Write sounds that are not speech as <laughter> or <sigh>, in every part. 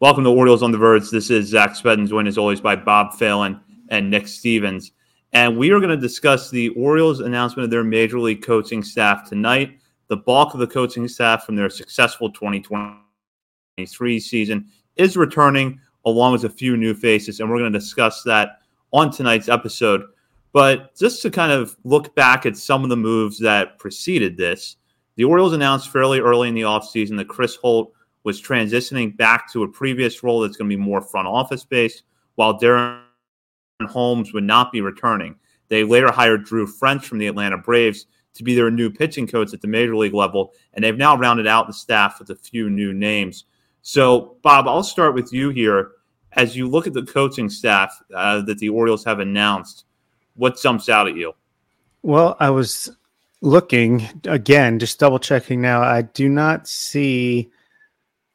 Welcome to Orioles on the Verge. This is Zach Spedden, joined as always by Bob Phelan and Nick Stevens. And we are going to discuss the Orioles' announcement of their major league coaching staff tonight. The bulk of the coaching staff from their successful 2023 season is returning, along with a few new faces. And we're going to discuss that on tonight's episode. But just to kind of look back at some of the moves that preceded this, the Orioles announced fairly early in the offseason that Chris Holt was transitioning back to a previous role that's going to be more front office based, while Darren Holmes would not be returning. They later hired Drew French from the Atlanta Braves to be their new pitching coach at the major league level, and they've now rounded out the staff with a few new names. So, Bob, I'll start with you here. As you look at the coaching staff uh, that the Orioles have announced, what jumps out at you? Well, I was looking again, just double checking now. I do not see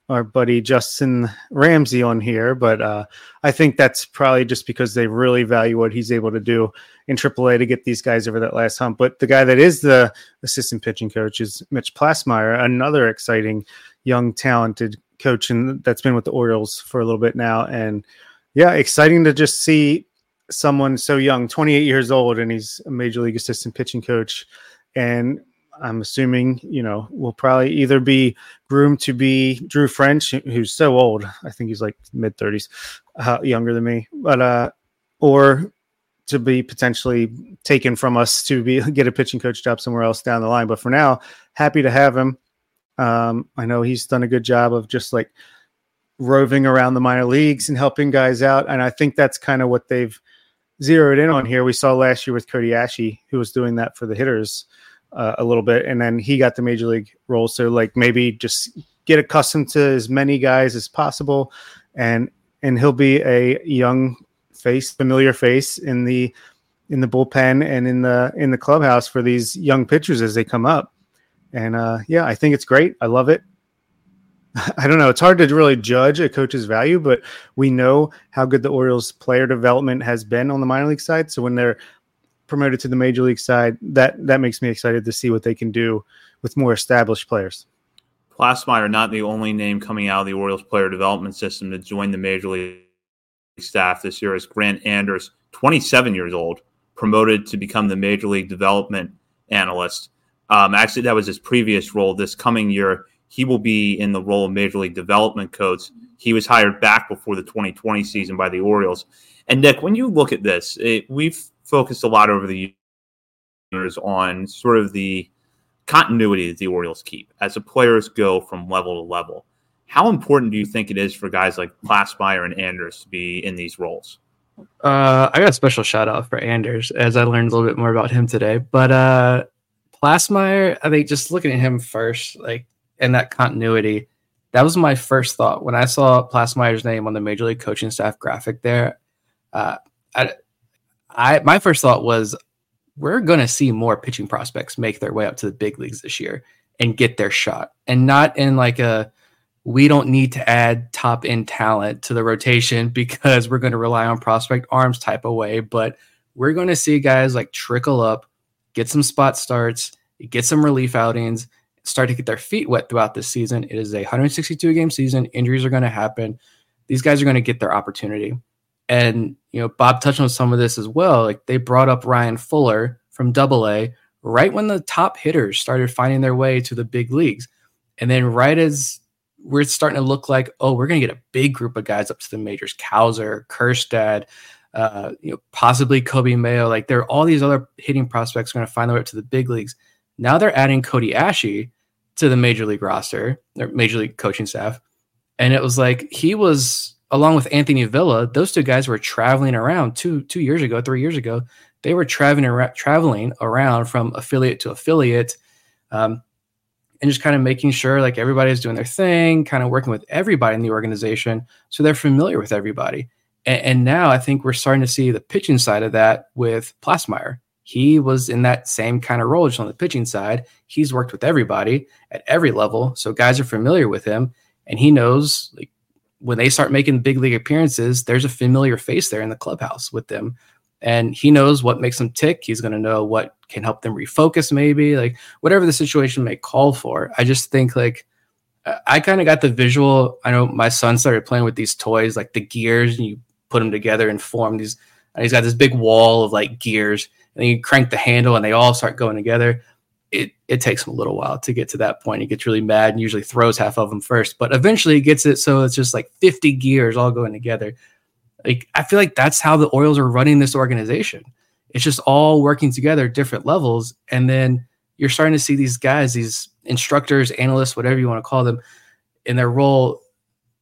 our buddy Justin Ramsey on here, but uh, I think that's probably just because they really value what he's able to do in AAA to get these guys over that last hump. But the guy that is the assistant pitching coach is Mitch Plassmeyer, another exciting young, talented coach, and that's been with the Orioles for a little bit now. And yeah, exciting to just see someone so young, 28 years old, and he's a major league assistant pitching coach. And I'm assuming, you know, will probably either be groomed to be Drew French, who's so old. I think he's like mid 30s, uh, younger than me, but, uh, or to be potentially taken from us to be <laughs> get a pitching coach job somewhere else down the line. But for now, happy to have him. Um, I know he's done a good job of just like roving around the minor leagues and helping guys out. And I think that's kind of what they've zeroed in on here. We saw last year with Cody Asche, who was doing that for the hitters uh, a little bit, and then he got the major league role. So like maybe just get accustomed to as many guys as possible, and and he'll be a young face, familiar face in the in the bullpen and in the in the clubhouse for these young pitchers as they come up. And uh, yeah, I think it's great. I love it. <laughs> I don't know. It's hard to really judge a coach's value, but we know how good the Orioles player development has been on the minor league side. So when they're promoted to the major league side, that that makes me excited to see what they can do with more established players. Plassmeyer not the only name coming out of the Orioles player development system to join the major league staff this year is Grant Anders, 27 years old, promoted to become the major league development analyst. Um, actually, that was his previous role. This coming year, he will be in the role of major league development coach. He was hired back before the 2020 season by the Orioles. And Nick, when you look at this, it, we've focused a lot over the years on sort of the continuity that the Orioles keep as the players go from level to level. How important do you think it is for guys like Plassmeyer and Anders to be in these roles? Uh, I got a special shout out for Anders as I learned a little bit more about him today. But uh, Plassmeyer, I think just looking at him first, like in that continuity, that was my first thought when I saw Plassmeyer's name on the Major League Coaching Staff graphic there. Uh, I, I my first thought was we're going to see more pitching prospects make their way up to the big leagues this year and get their shot, and not in like a we don't need to add top end talent to the rotation <laughs> because we're going to rely on prospect arms type of way, but we're going to see guys like trickle up, get some spot starts, get some relief outings, start to get their feet wet throughout this season. It is a 162 game season. Injuries are going to happen. These guys are going to get their opportunity. And you know, Bob touched on some of this as well. Like they brought up Ryan Fuller from Double A right when the top hitters started finding their way to the big leagues, and then right as we're starting to look like, oh, we're going to get a big group of guys up to the majors: Cowser, Kjerstad, uh, you know, possibly Coby Mayo. Like there are all these other hitting prospects going to find their way up to the big leagues. Now they're adding Cody Asche to the major league roster, their major league coaching staff, and it was like he was along with Anthony Villa, those two guys were traveling around two two years ago, three years ago. They were traveling around, traveling around from affiliate to affiliate, um, and just kind of making sure like everybody's doing their thing, kind of working with everybody in the organization so they're familiar with everybody. And, and now I think we're starting to see the pitching side of that with Plassmeyer. He was in that same kind of role just on the pitching side. He's worked with everybody at every level, so guys are familiar with him, and he knows like when they start making big league appearances, there's a familiar face there in the clubhouse with them and he knows what makes them tick. He's going to know what can help them refocus, maybe like whatever the situation may call for. I just think like I kind of got the visual. I know my son started playing with these toys, like the gears, and you put them together and form these. And he's got this big wall of like gears, and you crank the handle, and they all start going together. It it takes him a little while to get to that point. He gets really mad and usually throws half of them first, but eventually he gets it so it's just like 50 gears all going together. Like I feel like that's how the Orioles are running this organization. It's just all working together at different levels. And then you're starting to see these guys, these instructors, analysts, whatever you want to call them, in their role,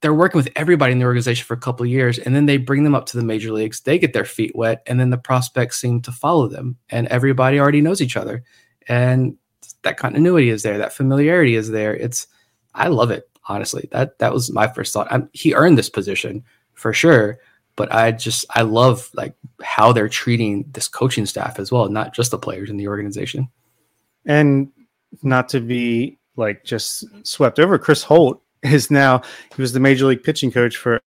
they're working with everybody in the organization for a couple years, and then they bring them up to the major leagues. They get their feet wet, and then the prospects seem to follow them, and everybody already knows each other, and that continuity is there, that familiarity is there. It's I love it honestly. That that was my first thought. I'm, he earned this position for sure, but I just I love like how they're treating this coaching staff as well, not just the players in the organization. And not to be like just swept over, Chris Holt is now he was the major league pitching coach for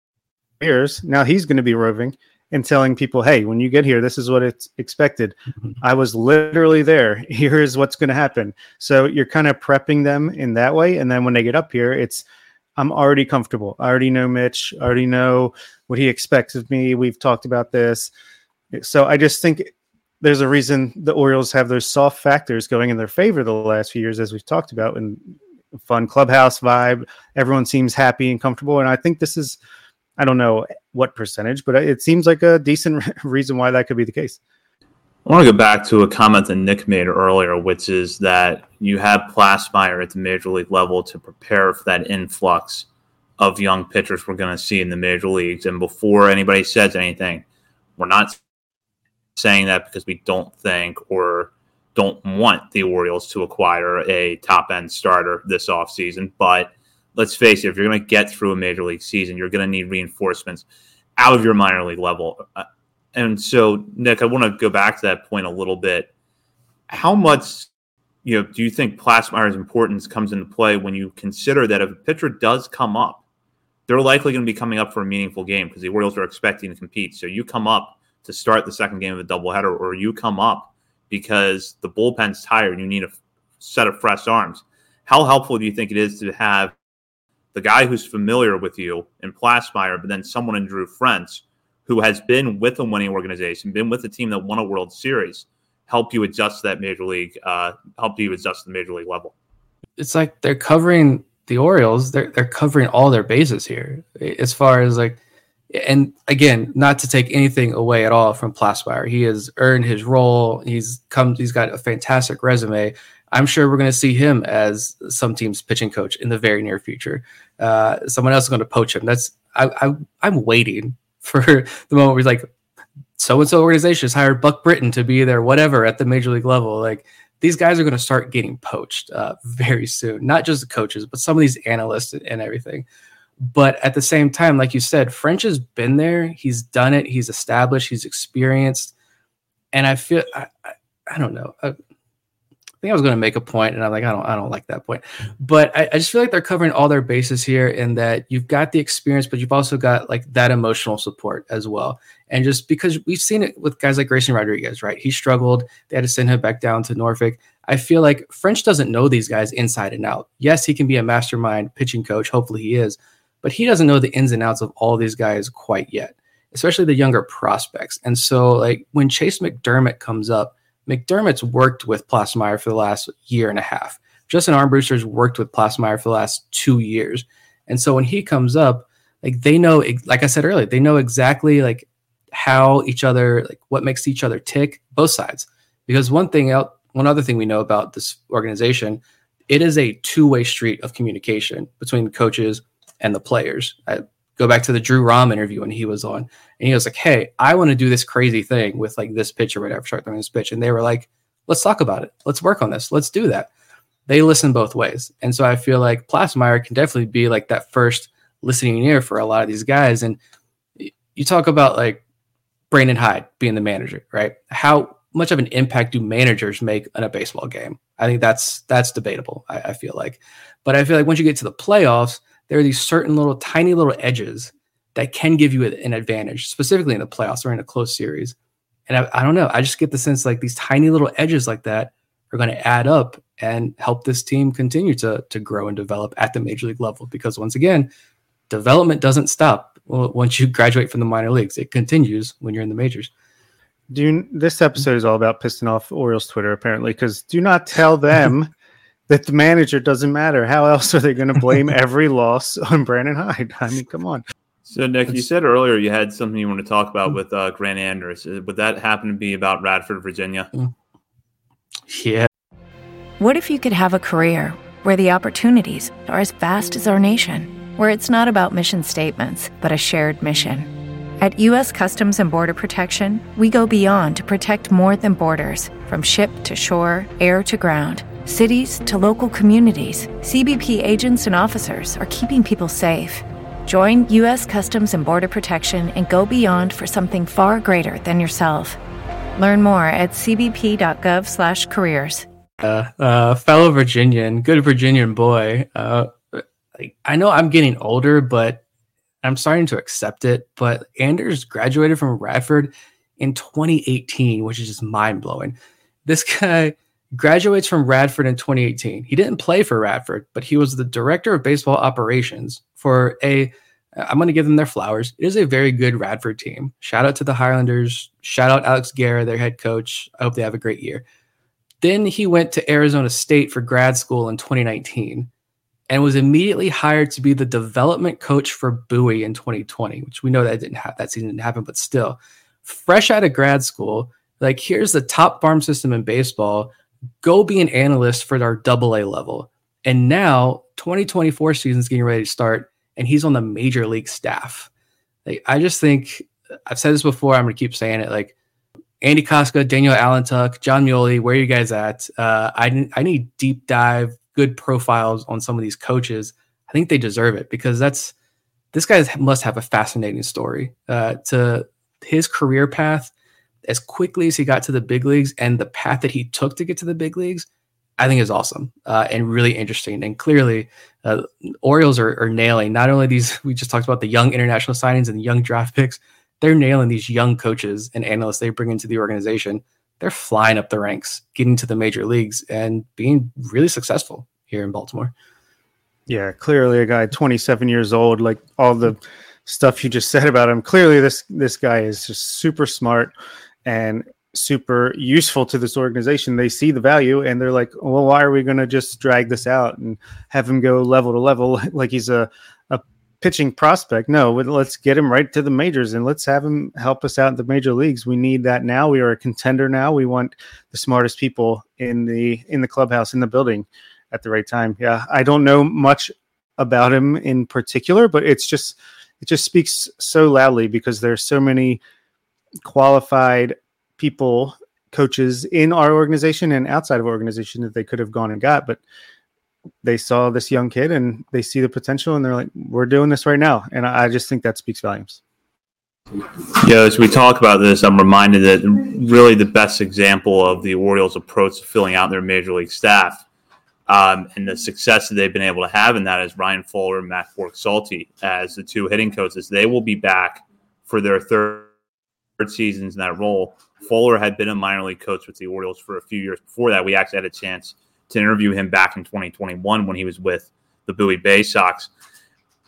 years. Now he's going to be roving and telling people, "Hey, when you get here, this is what it's expected." Mm-hmm. I was literally there. <laughs> Here is what's going to happen. So you're kind of prepping them in that way, and then when they get up here, it's I'm already comfortable. I already know Mitch. I already know what he expects of me. We've talked about this. So I just think there's a reason the Orioles have those soft factors going in their favor the last few years, as we've talked about, and fun clubhouse vibe. Everyone seems happy and comfortable. And I think this is, I don't know what percentage, but it seems like a decent <laughs> reason why that could be the case. I want to go back to a comment that Nick made earlier, which is that you have Plassmeyer at the major league level to prepare for that influx of young pitchers we're going to see in the major leagues. And before anybody says anything, we're not saying that because we don't think or don't want the Orioles to acquire a top end starter this offseason. But let's face it, if you're going to get through a major league season, you're going to need reinforcements out of your minor league level. Uh, and so, Nick, I want to go back to that point a little bit. How much, you know, do you think Plassmeyer's importance comes into play when you consider that if a pitcher does come up, they're likely going to be coming up for a meaningful game because the Orioles are expecting to compete. So you come up to start the second game of a doubleheader, or you come up because the bullpen's tired and you need a set of fresh arms. How helpful do you think it is to have the guy who's familiar with you in Plassmeyer, but then someone in Drew French who has been with a winning organization, been with a team that won a World Series, help you adjust that major league, uh, help you adjust the major league level. It's like they're covering the Orioles. They're they're covering all their bases here, as far as like, and again, not to take anything away at all from Plassmeyer. He has earned his role. He's come. He's got a fantastic resume. I'm sure we're going to see him as some team's pitching coach in the very near future. Uh, someone else is going to poach him. That's I, I I'm waiting <laughs> for the moment where he's like, so and so organization has hired Buck Britton to be there, whatever, at the major league level. Like these guys are going to start getting poached uh, very soon. Not just the coaches, but some of these analysts and everything. But at the same time, like you said, French has been there. He's done it. He's established. He's experienced. And I feel I, I, I don't know. Uh, think I was going to make a point, and I'm like, I don't, I don't like that point. But I, I, just feel like they're covering all their bases here, in that you've got the experience, but you've also got like that emotional support as well. And just because we've seen it with guys like Grayson Rodriguez, right? He struggled; they had to send him back down to Norfolk. I feel like French doesn't know these guys inside and out. Yes, he can be a mastermind pitching coach. Hopefully, he is, but he doesn't know the ins and outs of all these guys quite yet, especially the younger prospects. And so, like when Chayce McDermott comes up McDermott's worked with Plassmeyer for the last year and a half. Justin Armbruster's worked with Plassmeyer for the last two years. And so when he comes up, like they know, like I said earlier, they know exactly like how each other, like what makes each other tick, both sides. Because one thing out, one other thing we know about this organization, it is a two-way street of communication between the coaches and the players. I, go back to the Drew Rom interview when he was on, and he was like, "Hey, I want to do this crazy thing with like this pitch or whatever, start throwing this pitch," and they were like, "Let's talk about it. Let's work on this. Let's do that." they listen both ways. And so I feel like Plassmeyer can definitely be like that first listening ear for a lot of these guys. And you talk about like Brandon Hyde being the manager, right? How much of an impact do managers make in a baseball game? I think that's that's debatable. I, I feel like, but I feel like once you get to the playoffs, there are these certain little tiny little edges that can give you an advantage, specifically in the playoffs or in a close series. And I, I don't know. I just get the sense like these tiny little edges like that are going to add up and help this team continue to to grow and develop at the major league level. Because once again, development doesn't stop once you graduate from the minor leagues. It continues when you're in the majors. Do you, this episode is all about pissing off Orioles Twitter apparently because do not tell them <laughs> that the manager doesn't matter. How else are they going to blame <laughs> every loss on Brandon Hyde? I mean, come on. So, Nick, you said earlier you had something you want to talk about with uh, Grant Anders. Uh, would that happen to be about Radford, Virginia? Yeah. What if you could have a career where the opportunities are as vast as our nation, where it's not about mission statements, but a shared mission? At U.S. Customs and Border Protection, we go beyond to protect more than borders from ship to shore, air to ground cities to local communities, CBP agents and officers are keeping people safe. Join U.S. Customs and Border Protection and go beyond for something far greater than yourself. Learn more at cbp.gov/careers. Uh, uh, fellow Virginian, good Virginian boy. Uh, I know I'm getting older, but I'm starting to accept it. But Anders graduated from Radford in 2018, which is just mind blowing. This guy graduates from Radford in 2018. He didn't play for Radford, but he was the director of baseball operations for a I'm going to give them their flowers. It is a very good Radford team. Shout out to the Highlanders. Shout out Alex Guerra, their head coach. I hope they have a great year. Then he went to Arizona State for grad school in 2019 and was immediately hired to be the development coach for Bowie in 2020, which we know that didn't have that season didn't happen, but still, fresh out of grad school, like here's the top farm system in baseball go be an analyst for our double A level. And now 2024 season is getting ready to start, and he's on the major league staff. Like, I just think I've said this before. I'm gonna keep saying it. Like Andy Kostka, Danielle Allentuck, Jon Meoli, where are you guys at? Uh, I I need deep dive, good profiles on some of these coaches. I think they deserve it because that's this guy must have a fascinating story. Uh, to his career path as quickly as he got to the big leagues and the path that he took to get to the big leagues, I think is awesome uh, and really interesting. And clearly, uh, Orioles are, are, nailing not only these, we just talked about the young international signings and the young draft picks, they're nailing these young coaches and analysts they bring into the organization. They're flying up the ranks, getting to the major leagues, and being really successful here in Baltimore. Yeah, clearly a guy 27 years old, like all the stuff you just said about him. Clearly, this this guy is just super smart and super useful to this organization. They see the value and they're like, well, why are we going to just drag this out and have him go level to level <laughs> like he's a, a pitching prospect? No, let's get him right to the majors and let's have him help us out in the major leagues. We need that now. We are a contender now. We want the smartest people in the in the clubhouse in the building at the right time. Yeah, I don't know much about him in particular, but it's just it just speaks so loudly because there's so many qualified people, coaches in our organization and outside of organization that they could have gone and got, but they saw this young kid and they see the potential and they're like, we're doing this right now. And I just think that speaks volumes. Yeah, as we talk about this, I'm reminded that really the best example of the Orioles' approach to filling out their major league staff um, and the success that they've been able to have in that is Ryan Fuller and Matt Borgschulte as the two hitting coaches. They will be back for their third seasons in that role. Fuller had been a minor league coach with the Orioles for a few years before that. We actually had a chance to interview him back in 2021 when he was with the Bowie Bay Sox.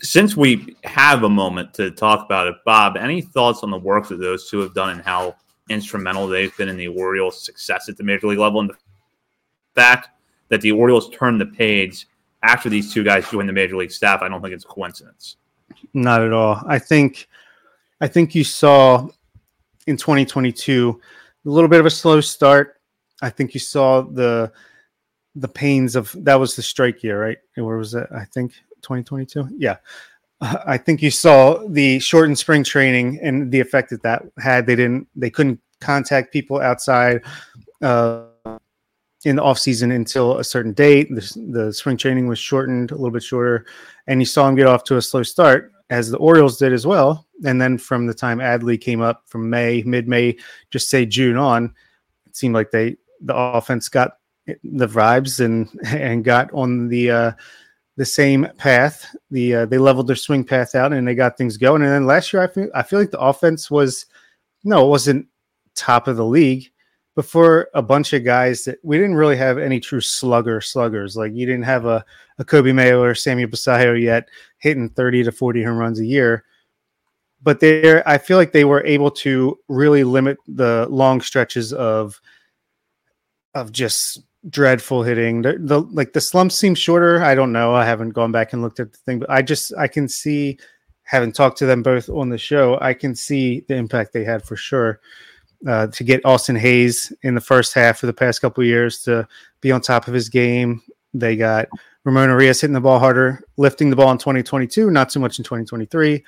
Since we have a moment to talk about it, Bob, any thoughts on the work that those two have done and how instrumental they've been in the Orioles' success at the major league level? And the fact that the Orioles turned the page after these two guys joined the major league staff, I don't think it's a coincidence. Not at all. I think, I think you saw in 2022. A little bit of a slow start. I think you saw the the pains of that was the strike year, right? Where was it? I think 2022. Yeah. Uh, I think you saw the shortened spring training and the effect that that had. They didn't, they couldn't contact people outside uh, in the off season until a certain date. The, the spring training was shortened a little bit shorter, and you saw him get off to a slow start, as the Orioles did as well. And then from the time Adley came up from May, mid May, just say June on, it seemed like they the offense got the vibes and <laughs> and got on the uh, the same path. The uh, they leveled their swing path out and they got things going. And then last year, I feel I feel like the offense was no, it wasn't top of the league, but for a bunch of guys that we didn't really have any true slugger sluggers. Like you didn't have a, a Coby Mayo or Sammy Basallo yet hitting 30 to 40 home runs a year. But there, I feel like they were able to really limit the long stretches of of just dreadful hitting. The, the like the slumps seem shorter. I don't know. I haven't gone back and looked at the thing, but I just I can see having talked to them both on the show, I can see the impact they had for sure. Uh, to get Austin Hays in the first half of the past couple years to be on top of his game. They got Ramon Urias hitting the ball harder, lifting the ball in 2022, not so much in 2023.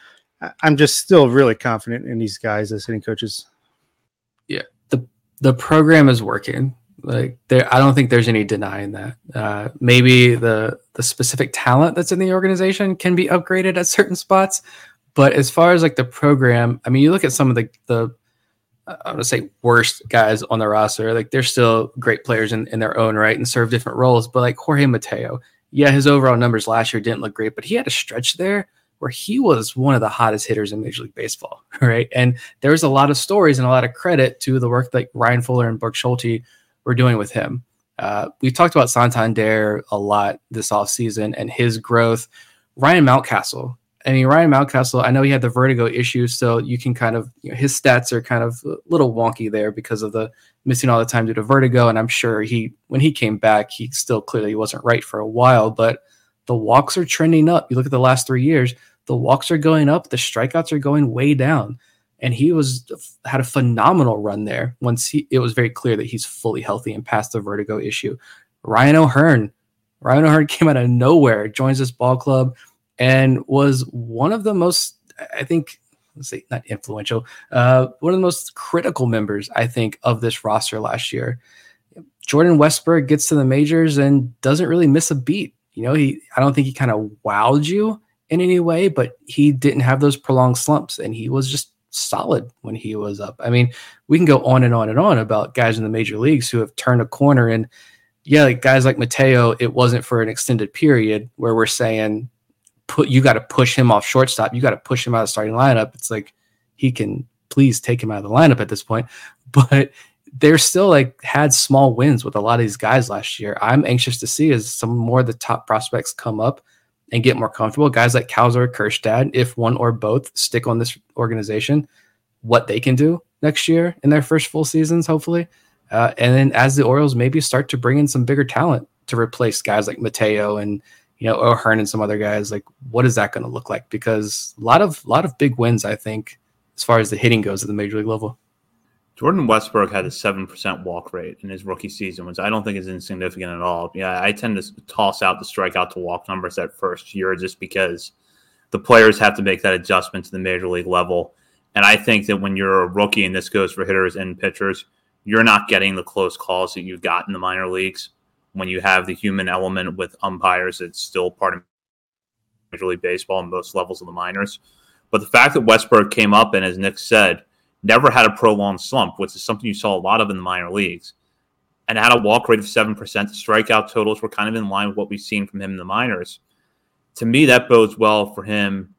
I'm just still really confident in these guys as hitting coaches. Yeah, the the program is working. Like there, I don't think there's any denying that. Uh, maybe the the specific talent that's in the organization can be upgraded at certain spots, but as far as like the program, I mean, you look at some of the the I'm gonna say worst guys on the roster. Like they're still great players in, in their own right and serve different roles. But like Jorge Mateo, yeah, his overall numbers last year didn't look great, but he had a stretch there where he was one of the hottest hitters in Major League Baseball, <laughs> right? And there was a lot of stories and a lot of credit to the work that Ryan Fuller and Borgschulte we're doing with him. Uh, we talked about Santander a lot this offseason and his growth. Ryan Mountcastle. I mean, Ryan Mountcastle, I know he had the vertigo issue, so you can kind of, you know, his stats are kind of a little wonky there because of the missing all the time due to vertigo. And I'm sure he, when he came back, he still clearly wasn't right for a while, but the walks are trending up. You look at the last three years, the walks are going up, the strikeouts are going way down and he was had a phenomenal run there once he it was very clear that he's fully healthy and past the vertigo issue. Ryan O'Hearn, Ryan O'Hearn <laughs> came out of nowhere, joins this ball club, and was one of the most I think let's say not influential, uh, one of the most critical members I think of this roster last year. Jordan Westburg gets to the majors and doesn't really miss a beat. You know, he I don't think he kind of wowed you in any way, but he didn't have those prolonged slumps, and he was just solid when he was up. I mean, we can go on and on and on about guys in the major leagues who have turned a corner. And yeah, like guys like Mateo, it wasn't for an extended period where we're saying, put you got to push him off shortstop. You got to push him out of the starting lineup. It's like he can please take him out of the lineup at this point. <laughs> But they're still like had small wins with a lot of these guys last year. I'm anxious to see as some more of the top prospects come up and get more comfortable. Guys like Cowser, Kjerstad, if one or both stick on this organization, what they can do next year in their first full seasons, hopefully. Uh, and then as the Orioles maybe start to bring in some bigger talent to replace guys like Mateo and you know O'Hearn and some other guys, like what is that going to look like? Because a lot of lot of big wins, I think, as far as the hitting goes at the major league level. Jordan Westburg had a seven percent walk rate in his rookie season, which I don't think is insignificant at all. Yeah, I tend to toss out the strikeout to walk numbers that first year just because the players have to make that adjustment to the major league level. And I think that when you're a rookie, and this goes for hitters and pitchers, you're not getting the close calls that you got in the minor leagues. When you have the human element with umpires, it's still part of Major League Baseball and most levels of the minors. But the fact that Westburg came up and, as Nick said, never had a prolonged slump, which is something you saw a lot of in the minor leagues, and had a walk rate of 7%. The strikeout totals were kind of in line with what we've seen from him in the minors. To me, that bodes well for him,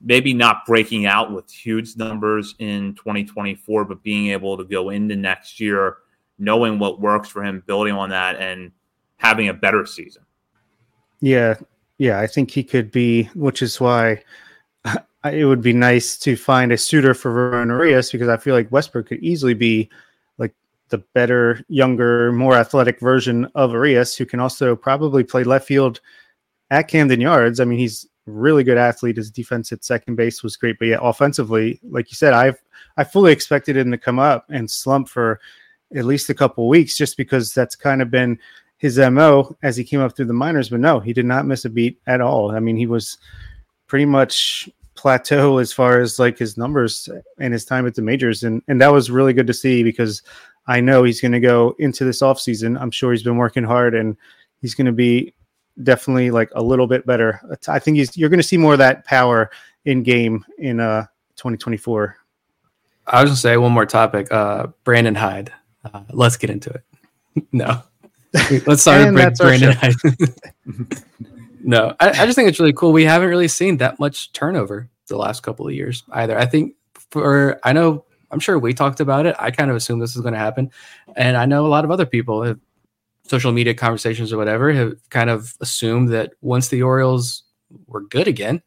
maybe not breaking out with huge numbers in 2024, but being able to go into next year knowing what works for him, building on that, and having a better season. Yeah. Yeah. I think he could be, which is why <laughs> it would be nice to find a suitor for Ramon Urias because I feel like Westburg could easily be like the better, younger, more athletic version of Urias, who can also probably play left field at Camden Yards. I mean, he's really good athlete. His defense at second base was great, but yeah, offensively, like you said, I've I fully expected him to come up and slump for at least a couple weeks, just because that's kind of been his mo as he came up through the minors. But no, he did not miss a beat at all. I mean, he was pretty much plateau as far as like his numbers and his time at the majors and and that was really good to see because I know he's going to go into this offseason. I'm sure he's been working hard and he's going to be definitely like a little bit better. I think he's you're going to see more of that power in game in uh 2024. I was going to say one more topic. Uh, Brandon Hyde. Uh, let's get into it. <laughs> no, <laughs> let's start with Brandon Hyde. <laughs> no, I, I just think it's really cool. We haven't really seen that much turnover the last couple of years either. I think for I know I'm sure we talked about it. I kind of assumed this was going to happen, and I know a lot of other people have social media conversations or whatever have kind of assumed that once the Orioles were good again,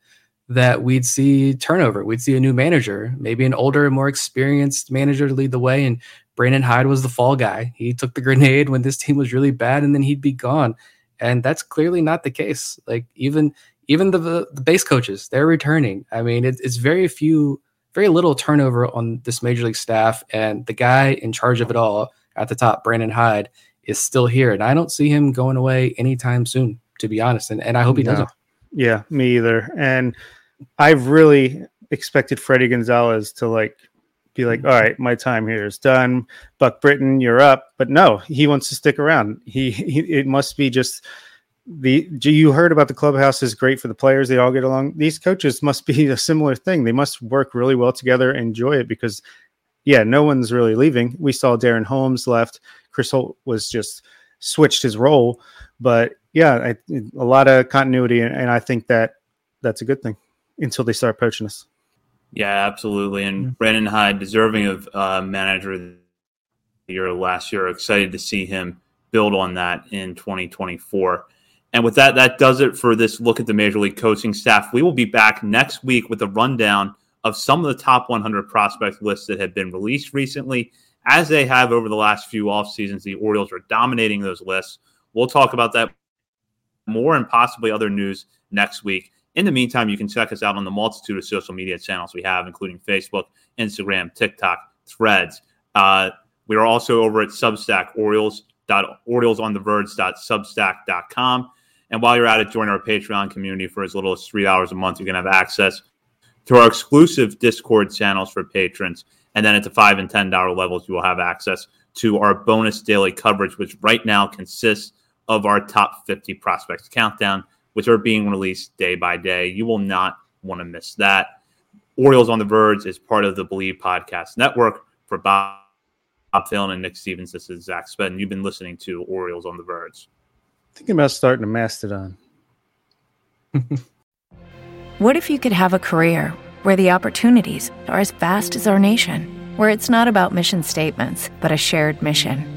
that we'd see turnover, we'd see a new manager, maybe an older, more experienced manager to lead the way. And Brandon Hyde was the fall guy. He took the grenade when this team was really bad, and then he'd be gone. And that's clearly not the case. Like even even the the base coaches, they're returning. I mean, it, it's very few, very little turnover on this major league staff, and the guy in charge of it all at the top, Brandon Hyde, is still here, and I don't see him going away anytime soon. To be honest, and, and I hope he no. doesn't. Yeah, me either. And I've really expected Fredi Gonzalez to like be like, mm-hmm. all right, my time here is done. Buck Britton, you're up. But no, he wants to stick around. He, he it must be just the you heard about the clubhouse is great for the players. They all get along. These coaches must be <laughs> a similar thing. They must work really well together, enjoy it because yeah, no one's really leaving. We saw Darren Holmes left. Chris Holt was just switched his role, but yeah, I, a lot of continuity, and, and, I think that that's a good thing until they start poaching us. Yeah, absolutely. And. Brandon Hyde, deserving of uh, manager of the year last year, excited to see him build on that in 2024. And with that, that does it for this look at the Major League coaching staff. We will be back next week with a rundown of some of the top 100 prospect lists that have been released recently as they have over the last few off seasons. The Orioles are dominating those lists. We'll talk about that more and possibly other news next week. In the meantime, you can check us out on the multitude of social media channels we have, including Facebook, Instagram, TikTok, Threads. Uh, we are also over at Substack, Orioles. OriolesOnTheVerge.substack.com. And while you're at it, join our Patreon community for as little as three dollars a month. You can have access to our exclusive Discord channels for patrons and then at the five and ten dollar levels, you will have access to our bonus daily coverage, which right now consists of our top 50 prospects countdown, which are being released day by day. You will not want to miss that. Orioles on the Verge is part of the Believe Podcast Network. For Bob, Bob Phelan and Nick Stevens, this is Zach Spedden. You've been listening to Orioles on the Verge. Thinking about starting a Mastodon. <laughs> what if you could have a career where the opportunities are as vast as our nation, where it's not about mission statements, but a shared mission.